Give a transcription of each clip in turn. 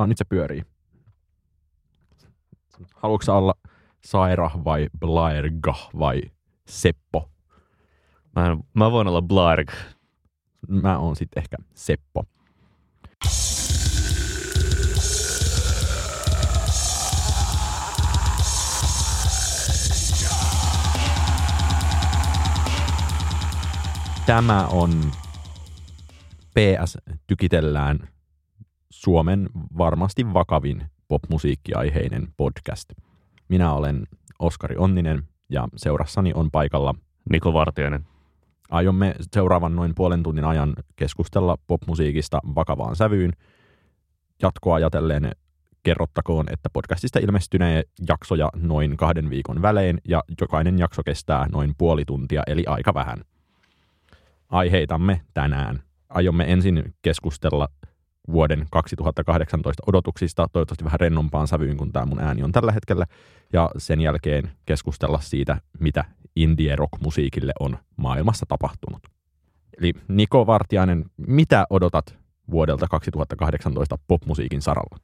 Ah, nyt se pyörii. Haluatko olla Saira vai Blairga vai Seppo? Mä, en- mä voin olla Blarg. Mä oon sitten ehkä Seppo. Tämä on PS Tykitellään Suomen varmasti vakavin popmusiikkiaiheinen podcast. Minä olen Oskari Onninen ja seurassani on paikalla Niko Vartiainen. Aiomme seuraavan noin puolen tunnin ajan keskustella popmusiikista vakavaan sävyyn. Jatkoa ajatellen kerrottakoon, että podcastista ilmestynee jaksoja noin kahden viikon välein ja jokainen jakso kestää noin puoli tuntia eli aika vähän. Aiheitamme tänään. Aiomme ensin keskustella vuoden 2018 odotuksista, toivottavasti vähän rennompaan sävyyn kuin tämä mun ääni on tällä hetkellä, ja sen jälkeen keskustella siitä, mitä indie rock-musiikille on maailmassa tapahtunut. Eli Niko Vartiainen, mitä odotat vuodelta 2018 popmusiikin saralla?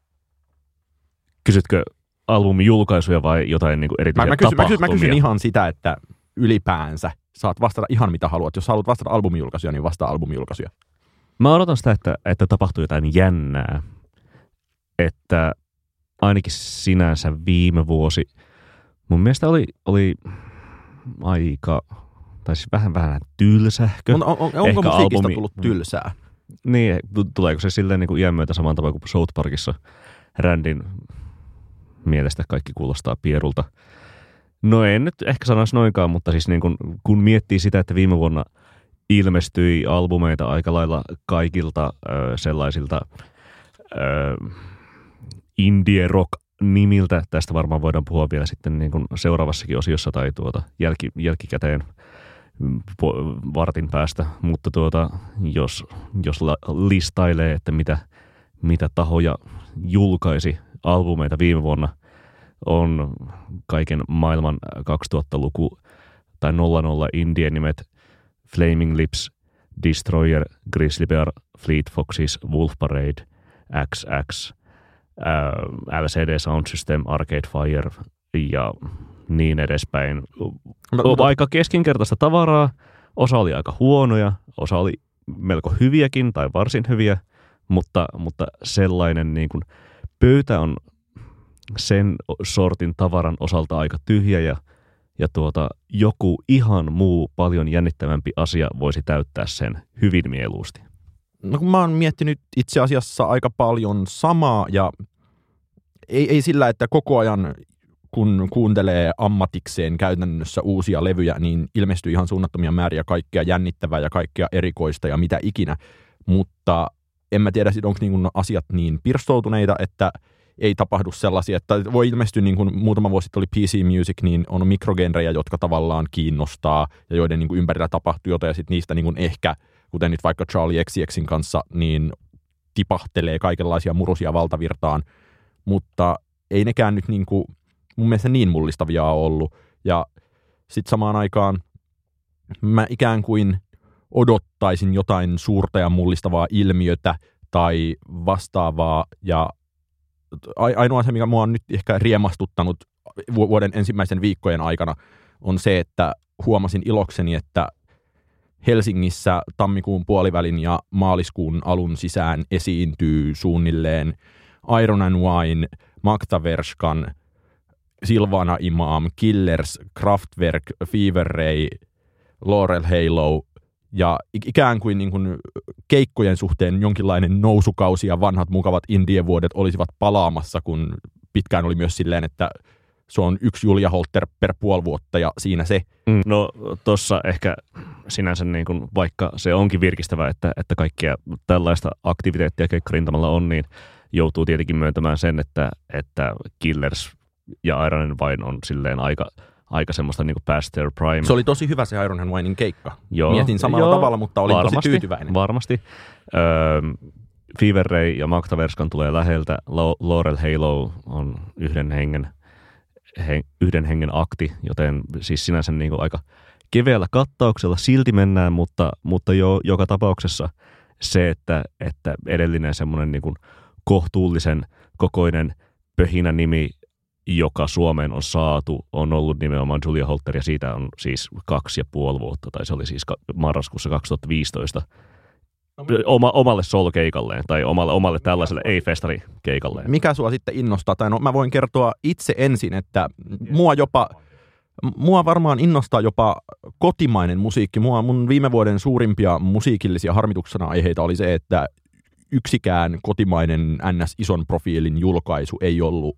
Kysytkö albumin julkaisuja vai jotain niin kuin Mä, erityisiä mä, kysyn, mä, kysyn, mä kysyn ihan sitä, että ylipäänsä saat vastata ihan mitä haluat. Jos haluat vastata albumijulkaisuja, niin vastaa albumijulkaisuja. Mä odotan sitä, että, että tapahtuu jotain jännää. Että ainakin sinänsä viime vuosi mun mielestä oli, oli aika, tai siis vähän vähän tylsähkö. On, on, on, onko musiikista albumi- tullut tylsää? Niin, tu- tuleeko se silleen niin kuin iän myötä saman tavalla kuin South Parkissa Randin mielestä kaikki kuulostaa pierulta. No en nyt ehkä sanoisi noinkaan, mutta siis niin kun, kun miettii sitä, että viime vuonna ilmestyi albumeita aika lailla kaikilta ö, sellaisilta ö, indie rock nimiltä. Tästä varmaan voidaan puhua vielä sitten niin kuin seuraavassakin osiossa tai tuota jälki, jälkikäteen mm, vartin päästä, mutta tuota, jos, jos listailee, että mitä, mitä tahoja julkaisi albumeita viime vuonna, on kaiken maailman 2000-luku tai 00 indien nimet Flaming Lips, Destroyer, Grizzly Bear, Fleet Foxes, Wolf Parade, XX, ää, LCD Sound System, Arcade Fire ja niin edespäin. Mä- O- mutta- aika keskinkertaista tavaraa. Osa oli aika huonoja, osa oli melko hyviäkin tai varsin hyviä, mutta, mutta sellainen niin kuin, pöytä on sen sortin tavaran osalta aika tyhjä ja, ja tuota, joku ihan muu paljon jännittävämpi asia voisi täyttää sen hyvin mieluusti. No kun mä oon miettinyt itse asiassa aika paljon samaa ja ei, ei sillä, että koko ajan kun kuuntelee ammatikseen käytännössä uusia levyjä, niin ilmestyy ihan suunnattomia määriä kaikkea jännittävää ja kaikkea erikoista ja mitä ikinä. Mutta en mä tiedä, onko niin asiat niin pirstoutuneita, että ei tapahdu sellaisia, että voi ilmestyä niin kuin muutama vuosi sitten oli PC Music, niin on mikrogenrejä, jotka tavallaan kiinnostaa ja joiden niin kuin ympärillä tapahtuu jotain ja sitten niistä niin kuin ehkä, kuten nyt vaikka Charlie XCXin kanssa, niin tipahtelee kaikenlaisia murusia valtavirtaan, mutta ei nekään nyt niin kuin mun mielestä niin mullistavia ollut. Ja sitten samaan aikaan mä ikään kuin odottaisin jotain suurta ja mullistavaa ilmiötä tai vastaavaa. Ja ainoa se, mikä mua on nyt ehkä riemastuttanut vu- vuoden ensimmäisen viikkojen aikana, on se, että huomasin ilokseni, että Helsingissä tammikuun puolivälin ja maaliskuun alun sisään esiintyy suunnilleen Iron and Wine, Magda Verskan, Silvana Imam, Killers, Kraftwerk, Fever Ray, Laurel Halo ja ik- ikään kuin, niin kuin keikkojen suhteen jonkinlainen nousukausi ja vanhat mukavat indie-vuodet olisivat palaamassa, kun pitkään oli myös silleen, että se on yksi Julia Holter per puoli vuotta ja siinä se. Mm. No tuossa ehkä sinänsä niin kuin, vaikka se onkin virkistävä, että, että kaikkea tällaista aktiviteettia keikkarintamalla on, niin joutuu tietenkin myöntämään sen, että, että Killers ja and Wine on silleen aika, aika semmoista niin kuin past their prime. Se oli tosi hyvä se Iron Winein keikka. Joo, Mietin samalla joo, tavalla, mutta olin varmasti, tosi tyytyväinen. Varmasti. Öö, Fever Ray ja Magda Verskan tulee läheltä. Laurel Halo on yhden hengen, he, yhden hengen akti, joten siis sinänsä niin kuin aika keveällä kattauksella silti mennään, mutta, mutta jo joka tapauksessa se, että, että edellinen semmoinen niin kuin kohtuullisen kokoinen pöhinä nimi, joka Suomeen on saatu, on ollut nimenomaan Julia Holter, ja siitä on siis kaksi ja puoli vuotta, tai se oli siis marraskuussa 2015, Oma, omalle solkeikalleen tai omalle, omalle tällaiselle ei-festari-keikalleen. Mikä sua sitten innostaa? Tai no, mä voin kertoa itse ensin, että mua jopa, mua varmaan innostaa jopa kotimainen musiikki. Mua, mun viime vuoden suurimpia musiikillisia harmituksena aiheita oli se, että yksikään kotimainen NS-ison profiilin julkaisu ei ollut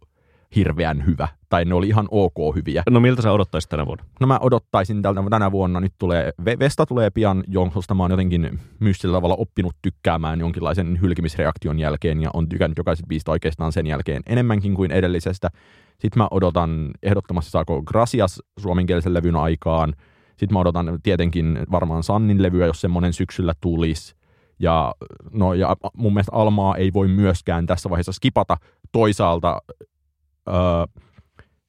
hirveän hyvä, tai ne oli ihan ok hyviä. No miltä sä odottaisit tänä vuonna? No mä odottaisin tältä tänä vuonna, nyt tulee, Vesta tulee pian, josta mä oon jotenkin mystillä tavalla oppinut tykkäämään jonkinlaisen hylkimisreaktion jälkeen, ja on tykännyt jokaiset biistä oikeastaan sen jälkeen enemmänkin kuin edellisestä. Sitten mä odotan ehdottomasti saako Gracias suomenkielisen levyn aikaan. Sitten mä odotan tietenkin varmaan Sannin levyä, jos semmoinen syksyllä tulisi. Ja, no, ja mun mielestä Almaa ei voi myöskään tässä vaiheessa skipata. Toisaalta öö,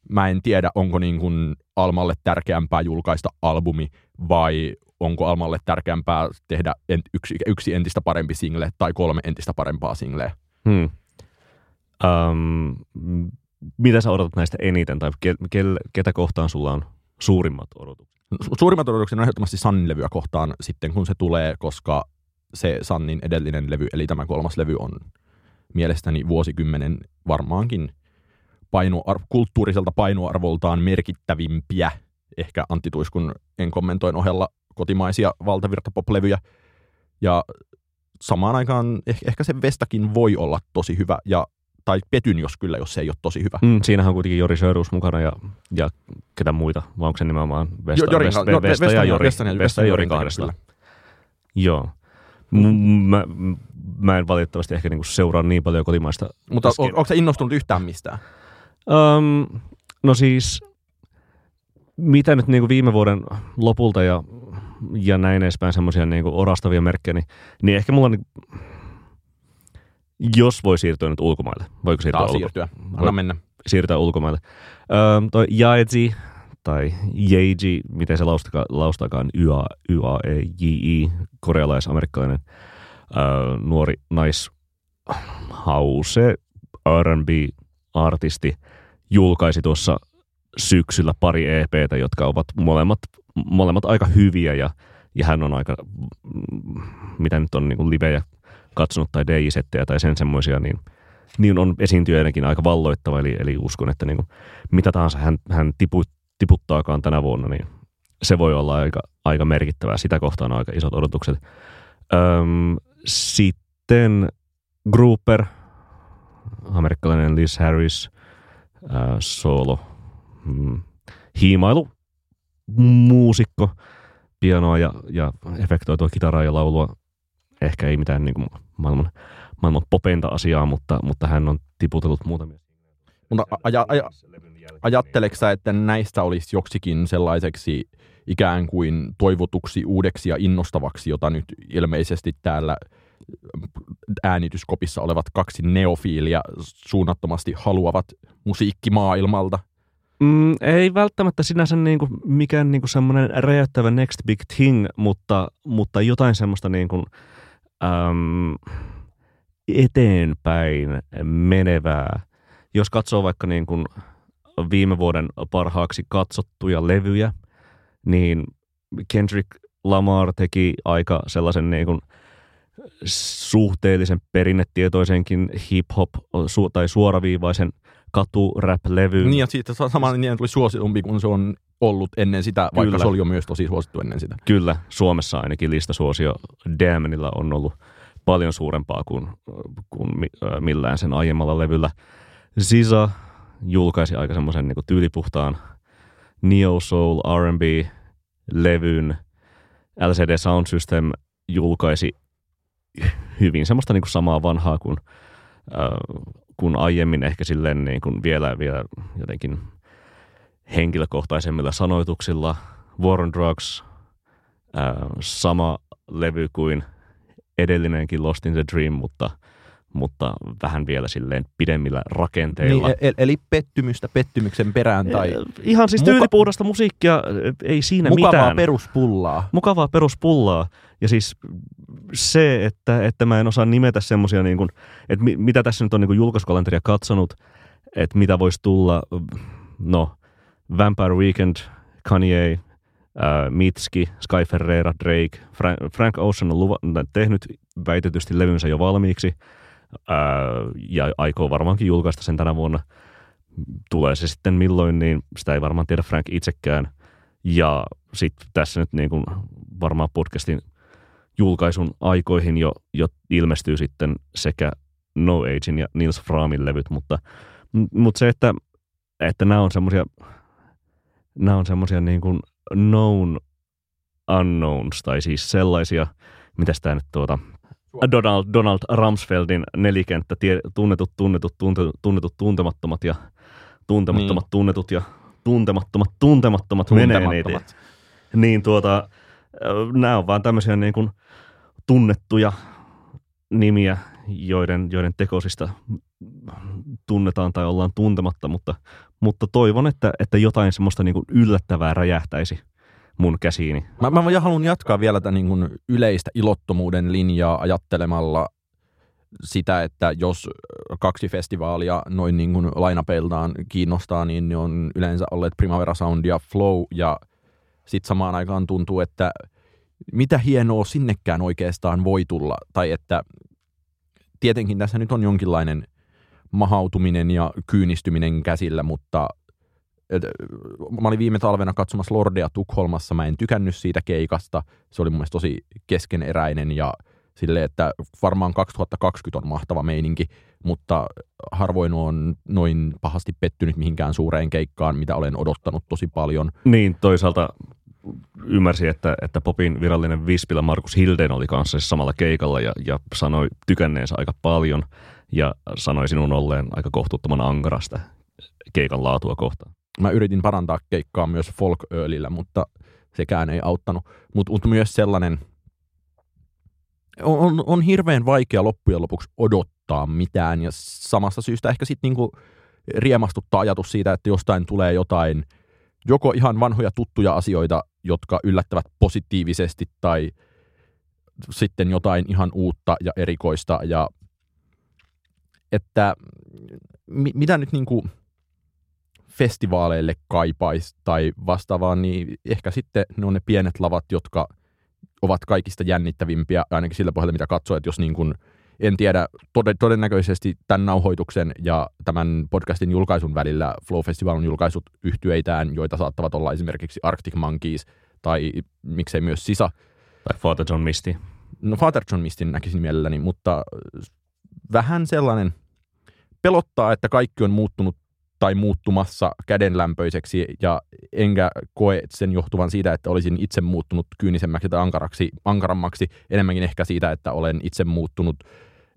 mä en tiedä, onko niin kuin Almalle tärkeämpää julkaista albumi vai onko Almalle tärkeämpää tehdä ent, yksi, yksi entistä parempi single tai kolme entistä parempaa singleä. Hmm. Um, mitä sä odotat näistä eniten tai ke, ke, ketä kohtaan sulla on suurimmat odotukset? Suurimmat odotukset on ehdottomasti Sannin levyä kohtaan sitten, kun se tulee, koska se Sannin edellinen levy, eli tämä kolmas levy on mielestäni vuosikymmenen varmaankin painoar- kulttuuriselta painoarvoltaan merkittävimpiä, ehkä Antti Tuiskun en kommentoin ohella kotimaisia valtavirtapoplevyjä. Ja samaan aikaan ehkä, ehkä se Vestakin voi olla tosi hyvä, ja, tai petyn jos kyllä, jos se ei ole tosi hyvä. Mm, siinähän on kuitenkin Jori Sörus mukana ja, ja ketä muita, vai onko se nimenomaan Vesta, jo, Jorin, Vesta, no, Vesta, Vesta, ja Jori, Vesta, ja, Vesta ja Jorin kahdesta. Kyllä. Joo. Mä, mä en valitettavasti ehkä niinku seuraa niin paljon kotimaista. Mutta on, onko se innostunut yhtään mistään? Um, no siis, mitä nyt niin kuin viime vuoden lopulta ja, ja näin edespäin semmoisia niin orastavia merkkejä, niin, niin ehkä mulla niin, jos voi siirtyä nyt ulkomaille. Voiko siirtyä? ulko- siirtyä. Anna voi mennä. Siirtyä ulkomaille. Um, toi Jaeji tai Yeji, miten se laustaka, laustakaan, YA, YAEJI, korealais-amerikkalainen uh, nuori nais hause R&B artisti julkaisi tuossa syksyllä pari EPtä, jotka ovat molemmat, molemmat aika hyviä ja, ja hän on aika, mitä nyt on niin livejä katsonut tai DJ-settejä tai sen semmoisia, niin, niin on esiintyjänäkin aika valloittava. Eli, eli uskon, että niin kuin, mitä tahansa hän, hän tipu, tiputtaakaan tänä vuonna, niin se voi olla aika, aika merkittävää. Sitä kohtaan on aika isot odotukset. Öm, sitten Grouper, amerikkalainen Liz Harris, ää, solo, mm, hiimailu, muusikko, pianoa ja, ja efektoitua kitaraa ja laulua. Ehkä ei mitään niin kuin maailman, maailman popeinta asiaa, mutta, mutta hän on tiputellut muutamia. Mutta aja, aja, ajatteleksä, että näistä olisi joksikin sellaiseksi ikään kuin toivotuksi uudeksi ja innostavaksi, jota nyt ilmeisesti täällä äänityskopissa olevat kaksi neofiilia suunnattomasti haluavat musiikkimaailmalta? Mm, ei välttämättä sinänsä niinku mikään niinku semmoinen räjäyttävä next big thing, mutta, mutta jotain semmoista niinku, äm, eteenpäin menevää. Jos katsoo vaikka niinku viime vuoden parhaaksi katsottuja levyjä, niin Kendrick Lamar teki aika sellaisen niin kuin suhteellisen perinnetietoisenkin hip-hop su- tai suoraviivaisen katu-rap-levy. Niin ja siitä samaan niin tuli suositumpi, kun se on ollut ennen sitä, Kyllä. vaikka se oli jo myös tosi suosittu ennen sitä. Kyllä, Suomessa ainakin listasuosio Damonilla on ollut paljon suurempaa kuin, kuin millään sen aiemmalla levyllä. Sisa julkaisi aika semmoisen niin tyylipuhtaan Neo Soul R&B-levyn. LCD Sound System julkaisi hyvin semmoista niin kuin samaa vanhaa kuin, kuin aiemmin ehkä silleen niin kuin vielä, vielä jotenkin henkilökohtaisemmilla sanoituksilla. War on Drugs, sama levy kuin edellinenkin Lost in the Dream, mutta, mutta vähän vielä silleen pidemmillä rakenteilla. Niin, e- eli pettymystä pettymyksen perään tai... Ihan siis Muka- tyylipuhdasta musiikkia, ei siinä mukavaa mitään. peruspullaa. mukavaa peruspullaa. Ja siis se, että, että mä en osaa nimetä semmosia, niin kuin, että mi, mitä tässä nyt on niin julkaisukalenteria katsonut, että mitä voisi tulla, no, Vampire Weekend, Kanye, äh, Mitski, Sky Ferreira, Drake, Frank, Frank Ocean on luva, tehnyt väitetysti levynsä jo valmiiksi äh, ja aikoo varmaankin julkaista sen tänä vuonna. Tulee se sitten milloin, niin sitä ei varmaan tiedä Frank itsekään. Ja sitten tässä nyt niin kuin varmaan podcastin julkaisun aikoihin jo, jo ilmestyy sitten sekä No Agein ja Nils Fraamin levyt, mutta, mutta se, että, että nämä on semmoisia nämä on semmoisia niin kuin known unknowns, tai siis sellaisia, mitä tämä nyt tuota, Donald, Donald Rumsfeldin nelikenttä, tie, tunnetut, tunnetut, tunnetut, tunnetut, tuntemattomat ja tuntemattomat, Niin. tunnetut ja tuntemattomat, tuntemattomat menee. Tuntemattomat. Niin tuota, nämä on vaan tämmöisiä niin kuin tunnettuja nimiä, joiden, joiden tekosista tunnetaan tai ollaan tuntematta, mutta, mutta toivon, että, että jotain semmoista niin kuin yllättävää räjähtäisi mun käsiini. Mä, mä haluan jatkaa vielä tätä niin kuin yleistä ilottomuuden linjaa ajattelemalla sitä, että jos kaksi festivaalia noin niin kuin lainapeiltaan kiinnostaa, niin ne on yleensä olleet Primavera Sound ja Flow, ja sitten samaan aikaan tuntuu, että mitä hienoa sinnekään oikeastaan voi tulla, tai että tietenkin tässä nyt on jonkinlainen mahautuminen ja kyynistyminen käsillä, mutta mä olin viime talvena katsomassa Lordea Tukholmassa, mä en tykännyt siitä keikasta, se oli mun mielestä tosi keskeneräinen ja sille, että varmaan 2020 on mahtava meininki, mutta harvoin on noin pahasti pettynyt mihinkään suureen keikkaan, mitä olen odottanut tosi paljon. Niin, toisaalta ymmärsin, että, että Popin virallinen Vispilä Markus Hilden oli kanssa siis samalla keikalla ja, ja sanoi tykänneensä aika paljon ja sanoi sinun olleen aika kohtuuttoman ankarasta keikan laatua kohtaan. Mä yritin parantaa keikkaa myös folk öölillä, mutta sekään ei auttanut. Mutta mut myös sellainen, on, on, on hirveän vaikea loppujen lopuksi odottaa mitään ja samasta syystä ehkä sitten niinku riemastuttaa ajatus siitä, että jostain tulee jotain, joko ihan vanhoja tuttuja asioita, jotka yllättävät positiivisesti tai sitten jotain ihan uutta ja erikoista ja että mi, mitä nyt niinku festivaaleille kaipaisi tai vastaavaa, niin ehkä sitten ne on ne pienet lavat, jotka ovat kaikista jännittävimpiä, ainakin sillä pohjalta, mitä katsoo, että jos niin kuin, en tiedä, tode, todennäköisesti tämän nauhoituksen ja tämän podcastin julkaisun välillä Flow Festival on julkaisut yhtyeitään, joita saattavat olla esimerkiksi Arctic Monkeys tai miksei myös Sisa. Tai Father John Misty. No Father John Mistin näkisin mielelläni, mutta vähän sellainen pelottaa, että kaikki on muuttunut tai muuttumassa kädenlämpöiseksi ja enkä koe sen johtuvan siitä, että olisin itse muuttunut kyynisemmäksi tai ankaraksi, ankarammaksi, enemmänkin ehkä siitä, että olen itse muuttunut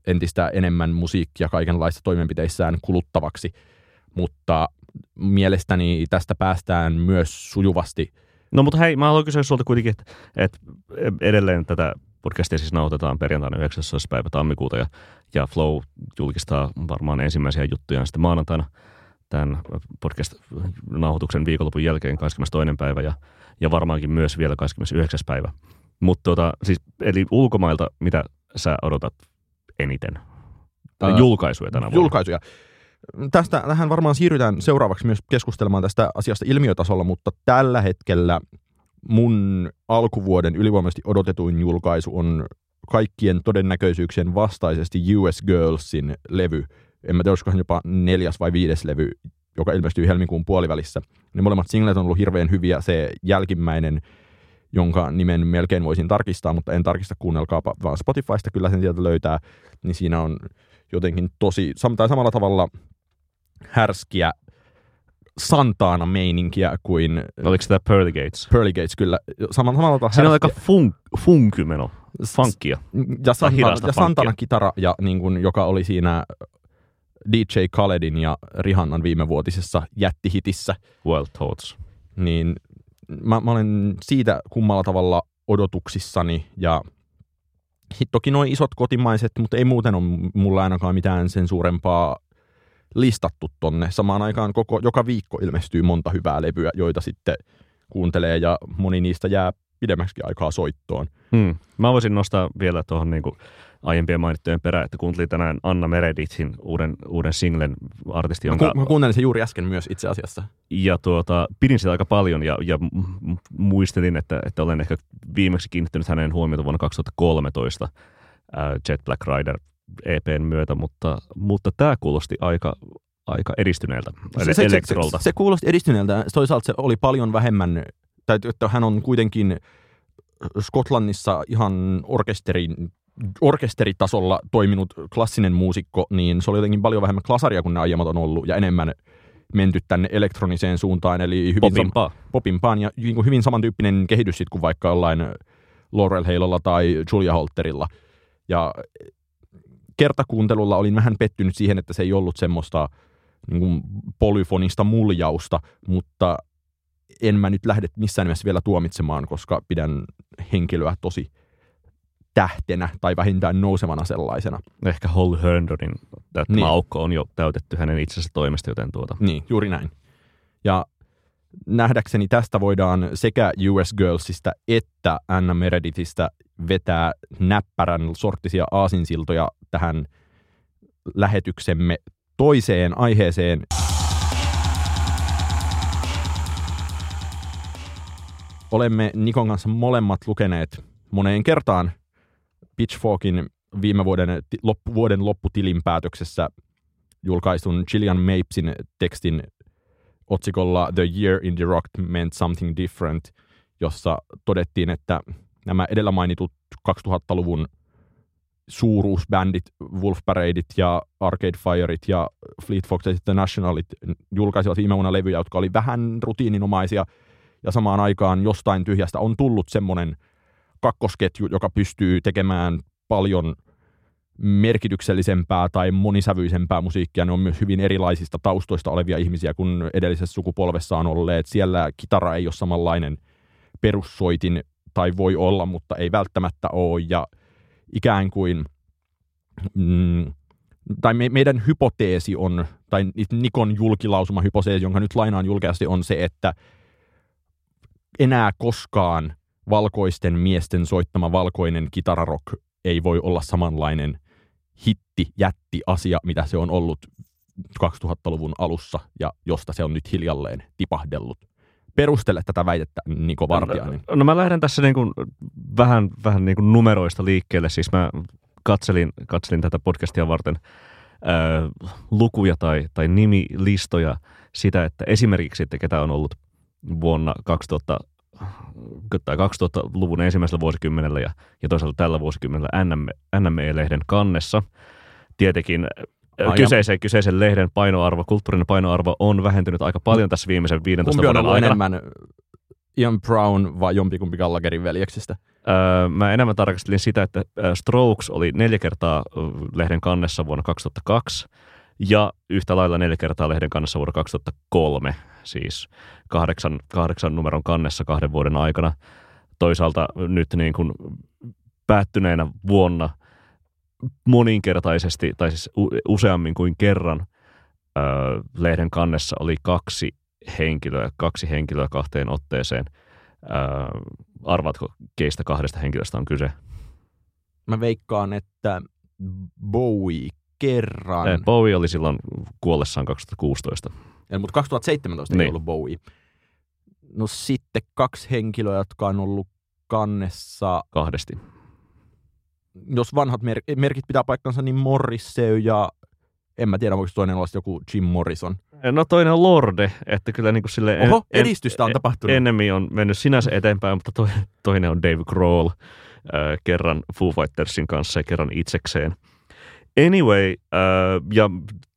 entistä enemmän musiikkia kaikenlaista toimenpiteissään kuluttavaksi, mutta mielestäni tästä päästään myös sujuvasti. No mutta hei, mä haluan kysyä sulta kuitenkin, että, että edelleen tätä podcastia siis nauhoitetaan perjantaina 19. päivä tammikuuta ja, ja Flow julkistaa varmaan ensimmäisiä juttuja sitten maanantaina tämän podcast-nauhoituksen viikonlopun jälkeen 22. päivä ja, ja varmaankin myös vielä 29. päivä. Mutta tota, siis, eli ulkomailta, mitä sä odotat eniten? Ää, julkaisuja tänä vuonna. Julkaisuja. Tästä, tähän varmaan siirrytään seuraavaksi myös keskustelemaan tästä asiasta ilmiötasolla, mutta tällä hetkellä mun alkuvuoden ylivoimaisesti odotetuin julkaisu on kaikkien todennäköisyyksien vastaisesti US Girlsin levy. En mä tiedä, olisikohan jopa neljäs vai viides levy, joka ilmestyy helmikuun puolivälissä. Ne molemmat singlet on ollut hirveän hyviä. Se jälkimmäinen, jonka nimen melkein voisin tarkistaa, mutta en tarkista, kuunnelkaapa vaan Spotifysta, kyllä sen sieltä löytää, niin siinä on jotenkin tosi, tai samalla tavalla härskiä Santaana meininkiä kuin Oliko sitä Pearly Gates? Pearly Gates kyllä. Samalla, samalla tavalla Siinä on aika fun- funkymeno, funkia. ja, hidasta ja Santana kitara, ja niin kuin, joka oli siinä DJ Khaledin ja Rihannan viimevuotisessa jättihitissä, Wild Thoughts. niin mä, mä olen siitä kummalla tavalla odotuksissani ja toki noin isot kotimaiset, mutta ei muuten ole mulla ainakaan mitään sen suurempaa listattu tonne. Samaan aikaan koko, joka viikko ilmestyy monta hyvää levyä, joita sitten kuuntelee ja moni niistä jää pidemmäksi aikaa soittoon. Hmm. Mä voisin nostaa vielä tuohon niin aiempien mainittujen perään, että kuuntelin tänään Anna Meredithin uuden, uuden singlen artisti, jonka... Mä, ku, mä kuuntelin sen juuri äsken myös itse asiassa. Ja tuota, pidin sitä aika paljon ja, ja muistelin, että, että olen ehkä viimeksi kiinnittänyt hänen huomiota vuonna 2013 äh, Jet Black Rider EPn myötä, mutta, mutta tämä kuulosti aika, aika edistyneeltä, se, se, elektrolta. Se, se, se kuulosti edistyneeltä. Toisaalta se oli paljon vähemmän, tai että hän on kuitenkin Skotlannissa ihan orkesterin orkesteritasolla toiminut klassinen muusikko, niin se oli jotenkin paljon vähemmän klasaria kuin ne aiemmat on ollut ja enemmän menty tänne elektroniseen suuntaan, eli hyvin, popimpaa. Sam- popimpaan ja niin hyvin samantyyppinen kehitys sit kuin vaikka jollain Laurel Halolla tai Julia Holterilla. Ja kertakuuntelulla olin vähän pettynyt siihen, että se ei ollut semmoista niin kuin polyfonista muljausta, mutta en mä nyt lähde missään nimessä vielä tuomitsemaan, koska pidän henkilöä tosi tähtenä tai vähintään nousevana sellaisena. Ehkä Holly Herndonin täyttämä niin. aukko on jo täytetty hänen itsensä toimesta, joten tuota. Niin, juuri näin. Ja nähdäkseni tästä voidaan sekä US Girlsista että Anna Meredithistä vetää näppärän sorttisia aasinsiltoja tähän lähetyksemme toiseen aiheeseen. Olemme Nikon kanssa molemmat lukeneet moneen kertaan Pitchforkin viime vuoden, loppu, vuoden lopputilinpäätöksessä julkaistun Gillian Mapesin tekstin otsikolla The Year in the Rock Meant Something Different, jossa todettiin, että nämä edellä mainitut 2000-luvun suuruusbändit, Wolf Paradeit ja Arcade Fireit ja Fleet Foxes Nationalit julkaisivat viime vuonna levyjä, jotka oli vähän rutiininomaisia. Ja samaan aikaan jostain tyhjästä on tullut semmoinen kakkosketju, joka pystyy tekemään paljon merkityksellisempää tai monisävyisempää musiikkia. Ne on myös hyvin erilaisista taustoista olevia ihmisiä kuin edellisessä sukupolvessa on olleet. Siellä kitara ei ole samanlainen perussoitin, tai voi olla, mutta ei välttämättä ole. Ja ikään kuin, mm, tai me, meidän hypoteesi on, tai Nikon julkilausuma hypoteesi, jonka nyt lainaan julkeasti, on se, että enää koskaan valkoisten miesten soittama valkoinen kitararok ei voi olla samanlainen hitti, jätti asia, mitä se on ollut 2000-luvun alussa ja josta se on nyt hiljalleen tipahdellut. Perustele tätä väitettä, Niko Vartiainen. No, no mä lähden tässä niin kuin vähän, vähän niin kuin numeroista liikkeelle. Siis mä katselin, katselin tätä podcastia varten äh, lukuja tai, tai nimilistoja sitä, että esimerkiksi, että ketä on ollut vuonna 2000 tai 2000-luvun ensimmäisellä vuosikymmenellä ja, ja toisaalta tällä vuosikymmenellä NME, NME-lehden kannessa. Tietenkin kyseisen, kyseisen lehden painoarvo, kulttuurinen painoarvo on vähentynyt aika paljon tässä viimeisen 15 Kumpi vuoden aikana. enemmän Ian Brown vai jompikumpi Gallagherin veljeksistä? Öö, mä enemmän tarkastelin sitä, että Strokes oli neljä kertaa lehden kannessa vuonna 2002 ja yhtä lailla neljä kertaa lehden kannessa vuonna 2003, siis kahdeksan, kahdeksan numeron kannessa kahden vuoden aikana. Toisaalta nyt niin kuin päättyneenä vuonna moninkertaisesti, tai siis useammin kuin kerran öö, lehden kannessa oli kaksi henkilöä, kaksi henkilöä kahteen otteeseen. Öö, arvaatko, keistä kahdesta henkilöstä on kyse? Mä veikkaan, että Bowie kerran. Ei, Bowie oli silloin kuollessaan 2016. Ja, mutta 2017 niin. ei ollut Bowie. No sitten kaksi henkilöä, jotka on ollut kannessa. Kahdesti. Jos vanhat mer- merkit pitää paikkansa, niin Morrissey ja en mä tiedä, voiko toinen olla joku Jim Morrison. No toinen on Lorde, että kyllä niin kuin sille Oho, en, edistystä on en, tapahtunut. Ennemmin on mennyt sinänsä eteenpäin, mutta to, toinen on Dave Grohl äh, kerran Foo Fightersin kanssa ja kerran itsekseen. Anyway, äh, ja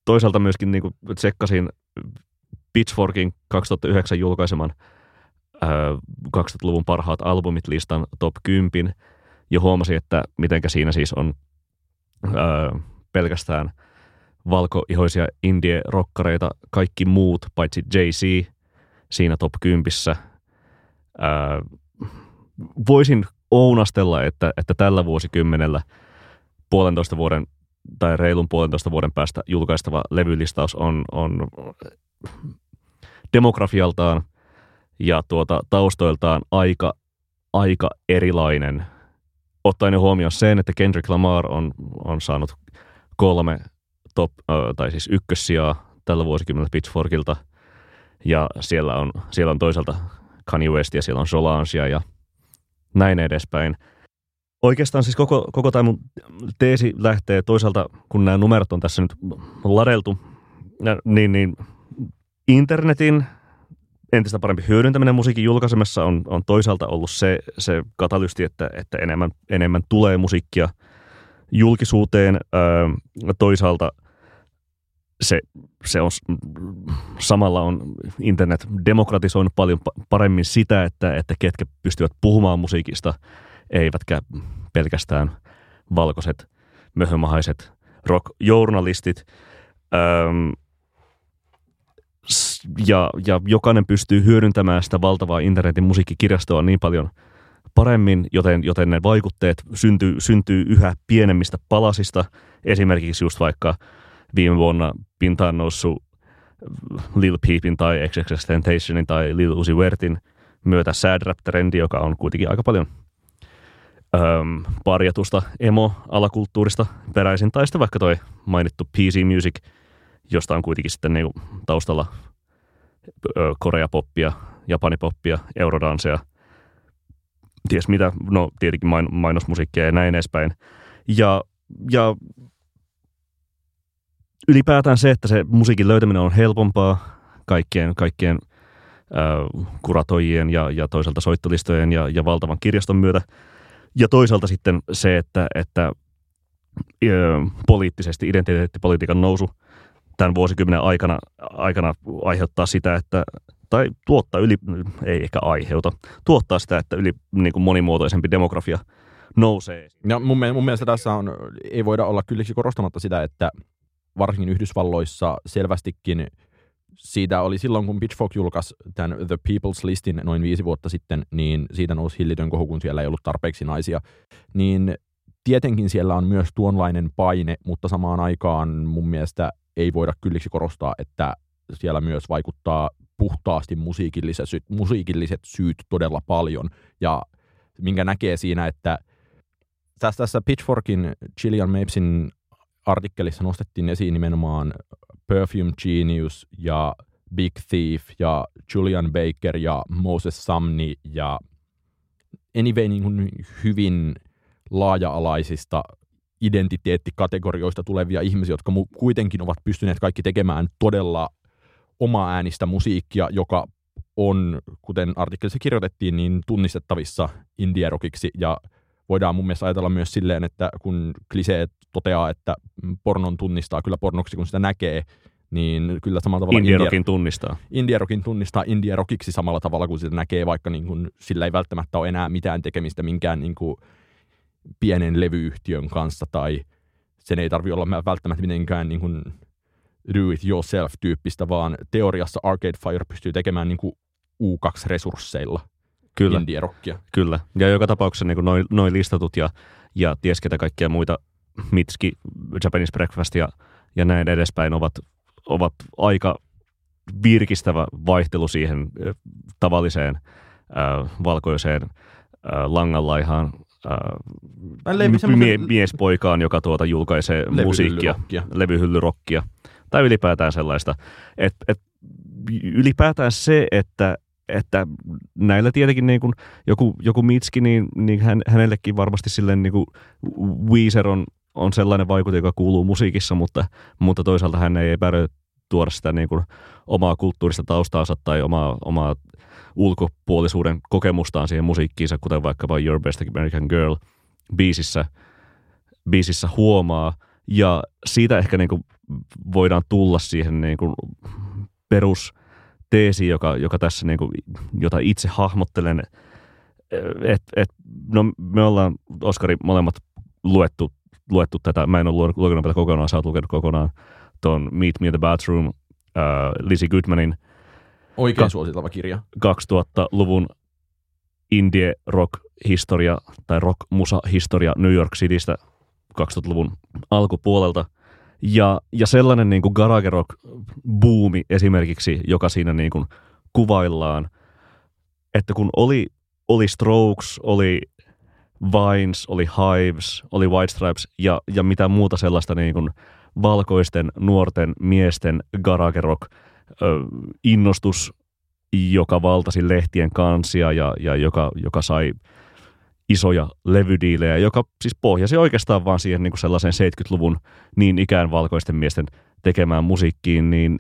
toisaalta myöskin niin kuin tsekkasin Pitchforkin 2009 julkaiseman äh, 2000-luvun parhaat albumit listan top 10 ja huomasin, että mitenkä siinä siis on äh, pelkästään valkoihoisia indie-rokkareita, kaikki muut paitsi Jay-Z siinä top 10. Äh, voisin ounastella, että, että tällä vuosikymmenellä puolentoista vuoden tai reilun puolentoista vuoden päästä julkaistava levylistaus on, on demografialtaan ja tuota, taustoiltaan aika, aika erilainen. Ottaen huomioon sen, että Kendrick Lamar on, on saanut kolme top, tai siis ykkössijaa tällä vuosikymmenellä Pitchforkilta. Ja siellä on, siellä on toisaalta Kanye West ja siellä on Solange ja näin edespäin. Oikeastaan siis koko, koko tämä mun teesi lähtee toisaalta, kun nämä numerot on tässä nyt ladeltu, niin, niin internetin entistä parempi hyödyntäminen musiikin julkaisemassa on, on toisaalta ollut se, se katalysti, että, että enemmän, enemmän tulee musiikkia julkisuuteen. Öö, toisaalta se, se on, samalla on internet demokratisoinut paljon paremmin sitä, että, että ketkä pystyvät puhumaan musiikista, eivätkä pelkästään valkoiset, möhömahaiset rock-journalistit. Öö, ja, ja jokainen pystyy hyödyntämään sitä valtavaa internetin musiikkikirjastoa niin paljon paremmin, joten, joten ne vaikutteet syntyy, syntyy yhä pienemmistä palasista. Esimerkiksi just vaikka viime vuonna pintaan noussut Lil Peepin tai XXXTentacionin tai Lil Uzi Vertin myötä sad rap-trendi, joka on kuitenkin aika paljon öm, parjatusta emo-alakulttuurista peräisin, tai sitten vaikka toi mainittu PC Music – josta on kuitenkin sitten niin taustalla koreapoppia, japanipoppia, eurodanseja, ties mitä, no tietenkin main, mainosmusiikkia ja näin edespäin. Ja, ja ylipäätään se, että se musiikin löytäminen on helpompaa kaikkien, kaikkien äh, kuratoijien ja, ja toisaalta soittolistojen ja, ja valtavan kirjaston myötä. Ja toisaalta sitten se, että, että äh, poliittisesti identiteettipolitiikan nousu – tämän vuosikymmenen aikana, aikana aiheuttaa sitä, että tai tuottaa yli, ei ehkä aiheuta, tuottaa sitä, että yli niin kuin monimuotoisempi demografia nousee. Ja mun, mun mielestä tässä on, ei voida olla kylliksi korostamatta sitä, että varsinkin Yhdysvalloissa selvästikin siitä oli silloin, kun Pitchfork julkaisi tämän The People's Listin noin viisi vuotta sitten, niin siitä nousi hillitön kohu, kun siellä ei ollut tarpeeksi naisia. Niin tietenkin siellä on myös tuonlainen paine, mutta samaan aikaan mun mielestä ei voida kylliksi korostaa, että siellä myös vaikuttaa puhtaasti musiikilliset, musiikilliset syyt todella paljon. Ja minkä näkee siinä, että tässä, tässä Pitchforkin Gillian Mapesin artikkelissa nostettiin esiin nimenomaan Perfume Genius ja Big Thief ja Julian Baker ja Moses Samni ja anyway niin kuin hyvin laaja-alaisista identiteettikategorioista tulevia ihmisiä, jotka mu- kuitenkin ovat pystyneet kaikki tekemään todella omaa äänistä musiikkia, joka on, kuten artikkelissa kirjoitettiin, niin tunnistettavissa indie-rockiksi ja voidaan mun mielestä ajatella myös silleen, että kun kliseet toteaa, että pornon tunnistaa kyllä pornoksi, kun sitä näkee, niin kyllä samalla tavalla Indie-rockin indie, tunnistaa. Indie-rockin tunnistaa indie-rockiksi samalla tavalla, kun sitä näkee, vaikka niin kuin, sillä ei välttämättä ole enää mitään tekemistä minkään niin kuin, pienen levyyhtiön kanssa tai sen ei tarvi olla välttämättä mitenkään niin kuin do it yourself tyyppistä, vaan teoriassa Arcade Fire pystyy tekemään niin kuin U2-resursseilla Kyllä. indie-rockia. Kyllä, ja joka tapauksessa niin noin noi listatut ja, ja ties ketä kaikkia muita, Mitski, Japanese Breakfast ja, ja näin edespäin ovat, ovat aika virkistävä vaihtelu siihen tavalliseen äh, valkoiseen äh, langanlaihaan äh, mie- miespoikaan, joka tuota julkaisee musiikkia, levyhyllyrokkia, tai ylipäätään sellaista. Et, et, ylipäätään se, että että näillä tietenkin niin kuin joku, joku Mitski, niin, niin hän, hänellekin varmasti silleen niin kuin Weezer on, on sellainen vaikute, joka kuuluu musiikissa, mutta, mutta toisaalta hän ei epäröi tuoda sitä niin kuin omaa kulttuurista taustaansa tai omaa, omaa ulkopuolisuuden kokemustaan siihen musiikkiinsa, kuten vaikkapa Your Best American Girl biisissä, biisissä huomaa. Ja siitä ehkä niin kuin voidaan tulla siihen niin kuin perusteesiin, joka, joka tässä, niin kuin, jota itse hahmottelen. Et, et, no, me ollaan, Oskari, molemmat luettu, luettu tätä. Mä en ole lukenut tätä kokonaan, sä oot lukenut kokonaan tuon Meet Me in the Bathroom, uh, Lizzie Goodmanin – Oikein suositeltava kirja. 2000-luvun indie rock historia tai rock musa historia New York Citystä 2000-luvun alkupuolelta. Ja, ja sellainen niin kuin garage rock buumi esimerkiksi, joka siinä niin kuin kuvaillaan, että kun oli, oli Strokes, oli Vines, oli Hives, oli White Stripes ja, ja mitä muuta sellaista niin kuin valkoisten nuorten miesten garage rock ö, innostus, joka valtasi lehtien kansia ja, ja joka, joka sai isoja levydiilejä, joka siis pohjasi oikeastaan vaan siihen niin kuin sellaiseen 70-luvun niin ikään valkoisten miesten tekemään musiikkiin, niin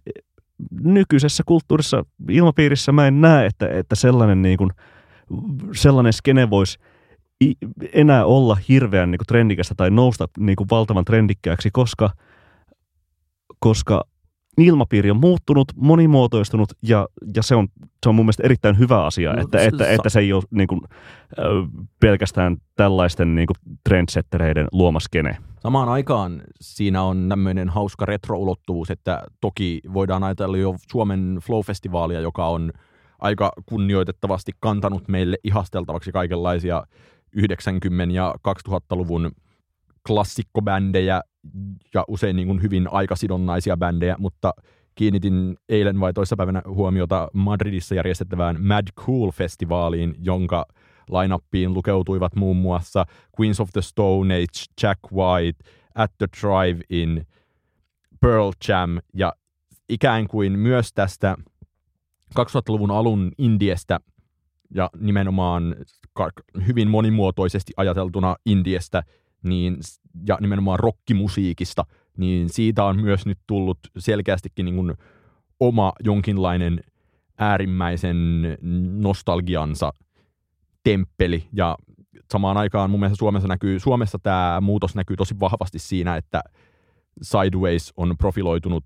nykyisessä kulttuurissa, ilmapiirissä mä en näe, että, että sellainen, niin kuin, sellainen skene voisi enää olla hirveän niin kuin trendikästä tai nousta niin kuin valtavan trendikkääksi, koska, koska ilmapiiri on muuttunut, monimuotoistunut ja, ja se, on, se on mun mielestä erittäin hyvä asia, no, että, että, että se ei ole niin kuin, pelkästään tällaisten niin kuin trendsettereiden luomaskene. Samaan aikaan siinä on tämmöinen hauska retro-ulottuvuus, että toki voidaan ajatella jo Suomen Flow-festivaalia, joka on aika kunnioitettavasti kantanut meille ihasteltavaksi kaikenlaisia 90- ja 2000-luvun klassikkobändejä ja usein niin kuin hyvin aikasidonnaisia bändejä, mutta kiinnitin eilen vai toissapäivänä huomiota Madridissa järjestettävään Mad Cool-festivaaliin, jonka lainappiin lukeutuivat muun muassa Queens of the Stone Age, Jack White, At the Drive-In, Pearl Jam ja ikään kuin myös tästä 2000-luvun alun Indiestä ja nimenomaan hyvin monimuotoisesti ajateltuna Indiestä niin, ja nimenomaan rockimusiikista, niin siitä on myös nyt tullut selkeästikin niin kuin oma jonkinlainen äärimmäisen nostalgiansa temppeli. Ja samaan aikaan mun mielestä Suomessa näkyy, Suomessa tämä muutos näkyy tosi vahvasti siinä, että Sideways on profiloitunut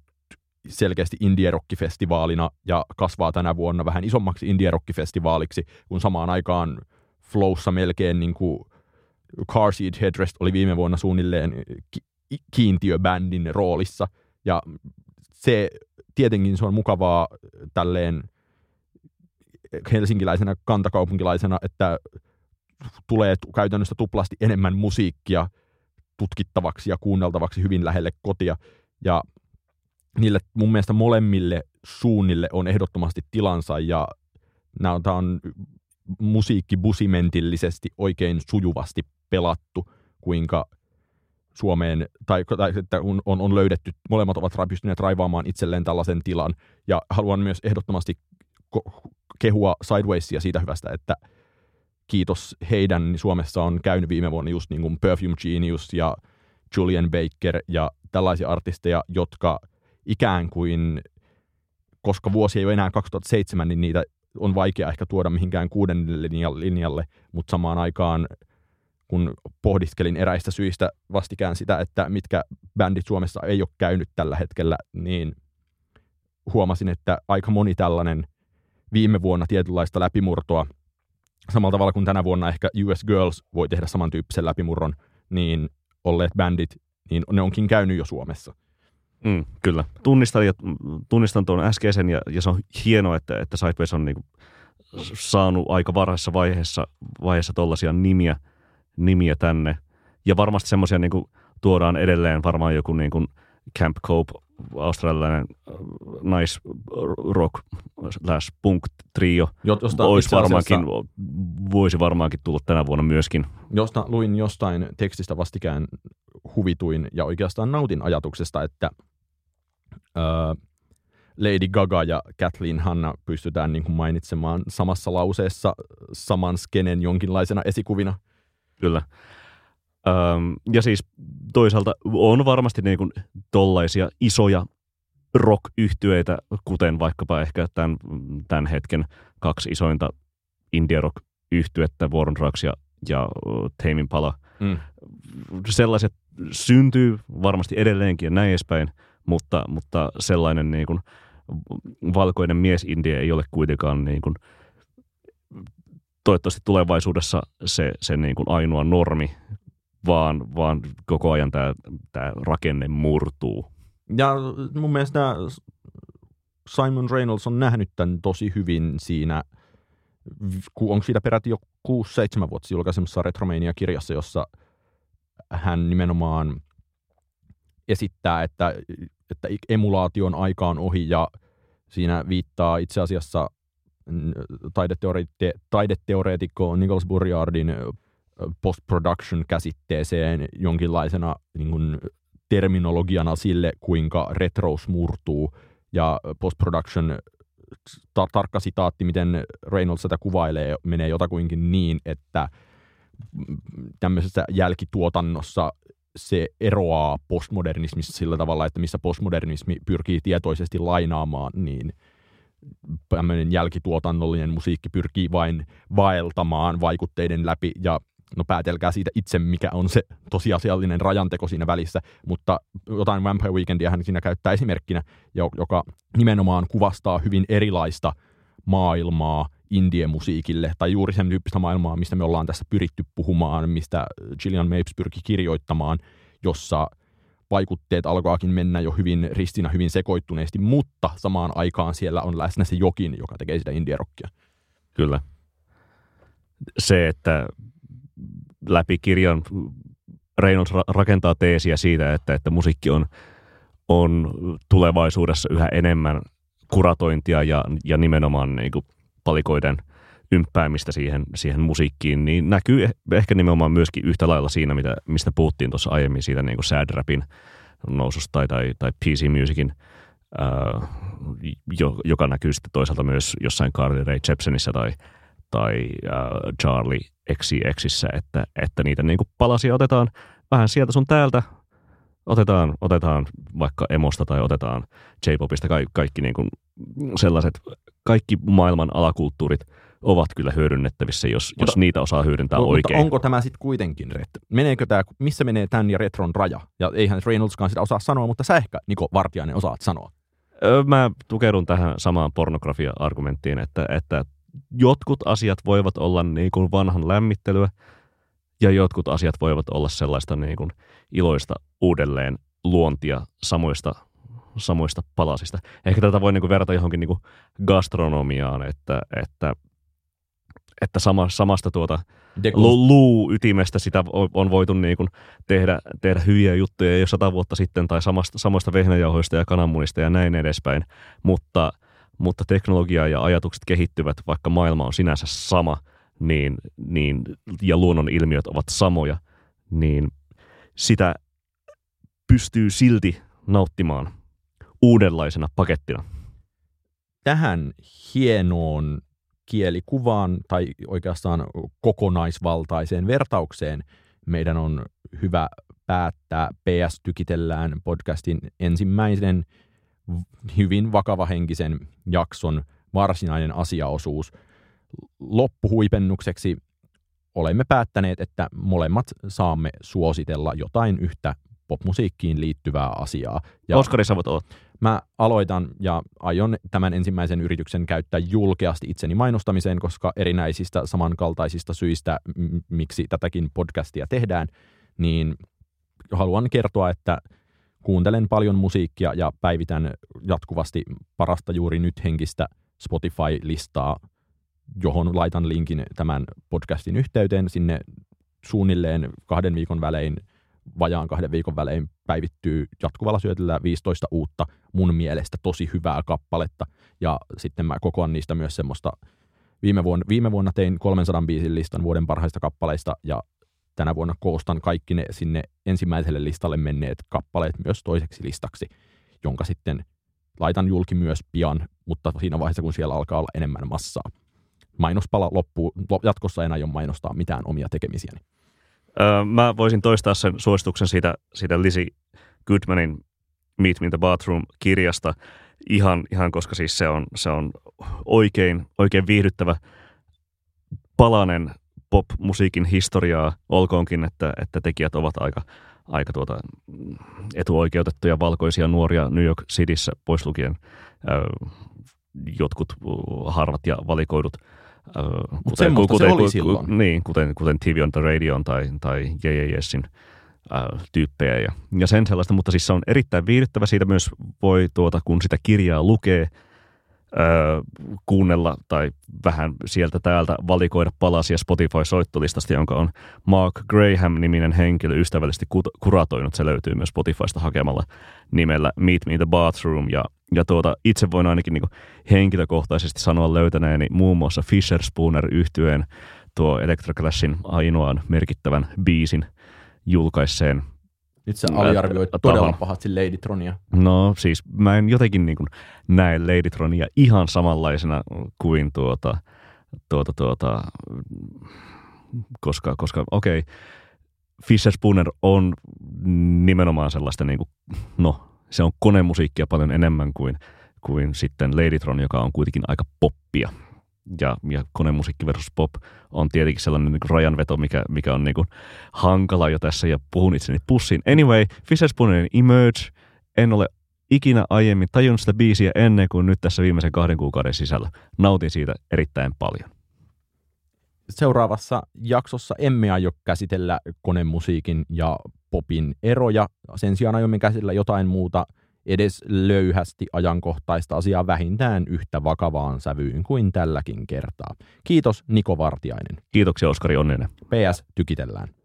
selkeästi indie-rockifestivaalina ja kasvaa tänä vuonna vähän isommaksi indie-rockifestivaaliksi, kun samaan aikaan Flowssa melkein niin kuin Car Seat Headrest oli viime vuonna suunnilleen ki- kiintiöbändin roolissa. Ja se tietenkin se on mukavaa tälleen helsinkiläisenä kantakaupunkilaisena, että tulee käytännössä tuplasti enemmän musiikkia tutkittavaksi ja kuunneltavaksi hyvin lähelle kotia. Ja niille mun mielestä molemmille suunnille on ehdottomasti tilansa ja tämä on musiikkibusimentillisesti oikein sujuvasti pelattu, kuinka Suomeen, tai, tai että on, on, löydetty, molemmat ovat pystyneet raivaamaan itselleen tällaisen tilan, ja haluan myös ehdottomasti kehua Sidewaysia siitä hyvästä, että kiitos heidän, niin Suomessa on käynyt viime vuonna just niin kuin Perfume Genius ja Julian Baker ja tällaisia artisteja, jotka ikään kuin, koska vuosi ei ole enää 2007, niin niitä on vaikea ehkä tuoda mihinkään kuuden linjalle, mutta samaan aikaan kun pohdiskelin eräistä syistä vastikään sitä, että mitkä bändit Suomessa ei ole käynyt tällä hetkellä, niin huomasin, että aika moni tällainen viime vuonna tietynlaista läpimurtoa, samalla tavalla kuin tänä vuonna ehkä US Girls voi tehdä samantyyppisen läpimurron, niin olleet bändit, niin ne onkin käynyt jo Suomessa. Mm, kyllä. Tunnistan, ja, tunnistan tuon äskeisen ja, ja se on hienoa, että, että Sideways on niinku saanut aika varhaisessa vaiheessa, vaiheessa tuollaisia nimiä, nimiä tänne. Ja varmasti semmoisia niinku tuodaan edelleen varmaan joku niinku Camp Cope, australialainen äh, nice rock slash punk trio, josta olisi varmaankin, voisi varmaankin tulla tänä vuonna myöskin. Josta luin jostain tekstistä vastikään huvituin ja oikeastaan nautin ajatuksesta, että Lady Gaga ja Kathleen Hanna pystytään niin kuin mainitsemaan samassa lauseessa saman skenen jonkinlaisena esikuvina. Kyllä. Öm, ja siis toisaalta on varmasti niin kuin tollaisia isoja rock kuten vaikkapa ehkä tämän, tämän hetken kaksi isointa indie rock yhtyettä Warren Drugs ja, ja Tame Impala. Mm. Sellaiset syntyy varmasti edelleenkin ja näin edespäin – mutta, mutta sellainen niin kuin valkoinen mies India ei ole kuitenkaan niin kuin, toivottavasti tulevaisuudessa se, se niin kuin ainoa normi, vaan, vaan koko ajan tämä, tämä rakenne murtuu. Ja mun mielestä Simon Reynolds on nähnyt tämän tosi hyvin siinä onko siitä peräti jo 6-7 vuotta julkaisemassa Retromania-kirjassa, jossa hän nimenomaan esittää, että, että emulaation aika on ohi ja siinä viittaa itse asiassa taideteoreetikko, taideteoreetikko Nicholas Burjardin post-production-käsitteeseen jonkinlaisena niin kuin, terminologiana sille, kuinka retrous murtuu. Ja post-production, ta- tarkka sitaatti, miten Reynolds sitä kuvailee, menee jotakuinkin niin, että tämmöisessä jälkituotannossa se eroaa postmodernismista sillä tavalla, että missä postmodernismi pyrkii tietoisesti lainaamaan, niin tämmöinen jälkituotannollinen musiikki pyrkii vain vaeltamaan vaikutteiden läpi ja no päätelkää siitä itse, mikä on se tosiasiallinen rajanteko siinä välissä, mutta jotain Vampire Weekendia hän siinä käyttää esimerkkinä, joka nimenomaan kuvastaa hyvin erilaista maailmaa indie-musiikille, tai juuri sen tyyppistä maailmaa, mistä me ollaan tässä pyritty puhumaan, mistä Gillian Mapes pyrki kirjoittamaan, jossa vaikutteet alkaakin mennä jo hyvin ristinä, hyvin sekoittuneesti, mutta samaan aikaan siellä on läsnä se jokin, joka tekee sitä indie-rockia. Kyllä. Se, että läpi kirjan Reynolds rakentaa teesiä siitä, että, että musiikki on, on tulevaisuudessa yhä enemmän kuratointia ja, ja nimenomaan niin kuin palikoiden ymppäämistä siihen, siihen musiikkiin, niin näkyy eh, ehkä nimenomaan myöskin yhtä lailla siinä, mitä, mistä puhuttiin tuossa aiemmin siitä niin kuin sad rapin noususta tai, tai, tai PC Musicin, ää, jo, joka näkyy sitten toisaalta myös jossain Carly Rae Jepsenissä tai, tai ää, Charlie XCXissä, että, että niitä niin kuin palasia otetaan vähän sieltä sun täältä, otetaan, otetaan vaikka emosta tai otetaan J-popista, kaikki, kaikki niin kuin sellaiset, kaikki maailman alakulttuurit ovat kyllä hyödynnettävissä, jos, mutta, jos niitä osaa hyödyntää mutta oikein. onko tämä sitten kuitenkin, ret- meneekö tämä, missä menee tämän ja retron raja? Ja eihän Reynoldskaan sitä osaa sanoa, mutta sä ehkä, Niko Vartiainen, osaat sanoa. Mä tukeudun tähän samaan pornografia-argumenttiin, että, että jotkut asiat voivat olla niin kuin vanhan lämmittelyä ja jotkut asiat voivat olla sellaista niin kuin iloista uudelleen luontia samoista, samoista palasista. Ehkä tätä voi niin kuin verrata johonkin niin kuin gastronomiaan, että, että, että sama, samasta tuota luu-ytimestä sitä on voitu niin kuin tehdä, tehdä hyviä juttuja jo sata vuotta sitten tai samasta, samoista vehnäjauhoista ja kananmunista ja näin edespäin, mutta – mutta teknologia ja ajatukset kehittyvät, vaikka maailma on sinänsä sama, niin, niin, ja luonnon ilmiöt ovat samoja, niin sitä pystyy silti nauttimaan uudenlaisena pakettina. Tähän hienoon kielikuvaan tai oikeastaan kokonaisvaltaiseen vertaukseen meidän on hyvä päättää PS Tykitellään podcastin ensimmäisen hyvin vakavahenkisen jakson varsinainen asiaosuus. Loppuhuipennukseksi olemme päättäneet, että molemmat saamme suositella jotain yhtä popmusiikkiin liittyvää asiaa. Ja Oskari, sä voit Mä aloitan ja aion tämän ensimmäisen yrityksen käyttää julkeasti itseni mainostamiseen, koska erinäisistä samankaltaisista syistä, miksi tätäkin podcastia tehdään, niin haluan kertoa, että kuuntelen paljon musiikkia ja päivitän jatkuvasti parasta juuri nyt henkistä Spotify-listaa, johon laitan linkin tämän podcastin yhteyteen. Sinne suunnilleen kahden viikon välein, vajaan kahden viikon välein päivittyy jatkuvalla syötellä 15 uutta mun mielestä tosi hyvää kappaletta. Ja sitten mä kokoan niistä myös semmoista, viime vuonna, viime vuonna tein 300 biisin listan vuoden parhaista kappaleista ja tänä vuonna koostan kaikki ne sinne ensimmäiselle listalle menneet kappaleet myös toiseksi listaksi, jonka sitten laitan julki myös pian, mutta siinä vaiheessa, kun siellä alkaa olla enemmän massaa. Mainospala loppuu, jatkossa ei ole mainostaa mitään omia tekemisiäni. Mä voisin toistaa sen suosituksen siitä, siitä Lizzie Goodmanin Meet Me in the Bathroom-kirjasta, ihan, ihan koska siis se on, se on oikein, oikein viihdyttävä palanen pop-musiikin historiaa, olkoonkin, että, että tekijät ovat aika, aika tuota, etuoikeutettuja valkoisia nuoria New York Cityssä, pois lukien äh, jotkut harvat ja valikoidut kuten, kuten, se oli silloin. Niin, kuten, kuten TV on the Radio tai, tai JJSin äh, tyyppejä ja, ja sen sellaista, mutta siis se on erittäin viihdyttävä. Siitä myös voi, tuota, kun sitä kirjaa lukee, öö, kuunnella tai vähän sieltä täältä valikoida palasia Spotify-soittolistasta, jonka on Mark Graham-niminen henkilö ystävällisesti kuratoinut. Se löytyy myös Spotifysta hakemalla nimellä Meet Me in the Bathroom. Ja, ja tuota, itse voin ainakin niin henkilökohtaisesti sanoa löytäneeni muun muassa Fisher Spooner yhtyeen tuo Electroclashin ainoan merkittävän biisin julkaisseen nyt sä aliarvioit todella pahasti Ladytronia. No siis mä en jotenkin niin kuin näe Ladytronia ihan samanlaisena kuin tuota, tuota, tuota koska, koska okei, okay, Fisher Spooner on nimenomaan sellaista niin kuin, no se on konemusiikkia paljon enemmän kuin, kuin sitten Ladytron, joka on kuitenkin aika poppia ja, ja konemusiikki versus pop on tietenkin sellainen niin rajanveto, mikä, mikä on niin kuin hankala jo tässä ja puhun itseni pussiin. Anyway, Fisher Spoonerin Emerge, en ole ikinä aiemmin tajunnut sitä biisiä ennen kuin nyt tässä viimeisen kahden kuukauden sisällä. Nautin siitä erittäin paljon. Seuraavassa jaksossa emme aio käsitellä konemusiikin ja popin eroja. Sen sijaan aiomme käsitellä jotain muuta – edes löyhästi ajankohtaista asiaa vähintään yhtä vakavaan sävyyn kuin tälläkin kertaa. Kiitos Niko Vartiainen. Kiitoksia Oskari Onninen. PS, tykitellään.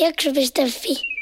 Jakso.fi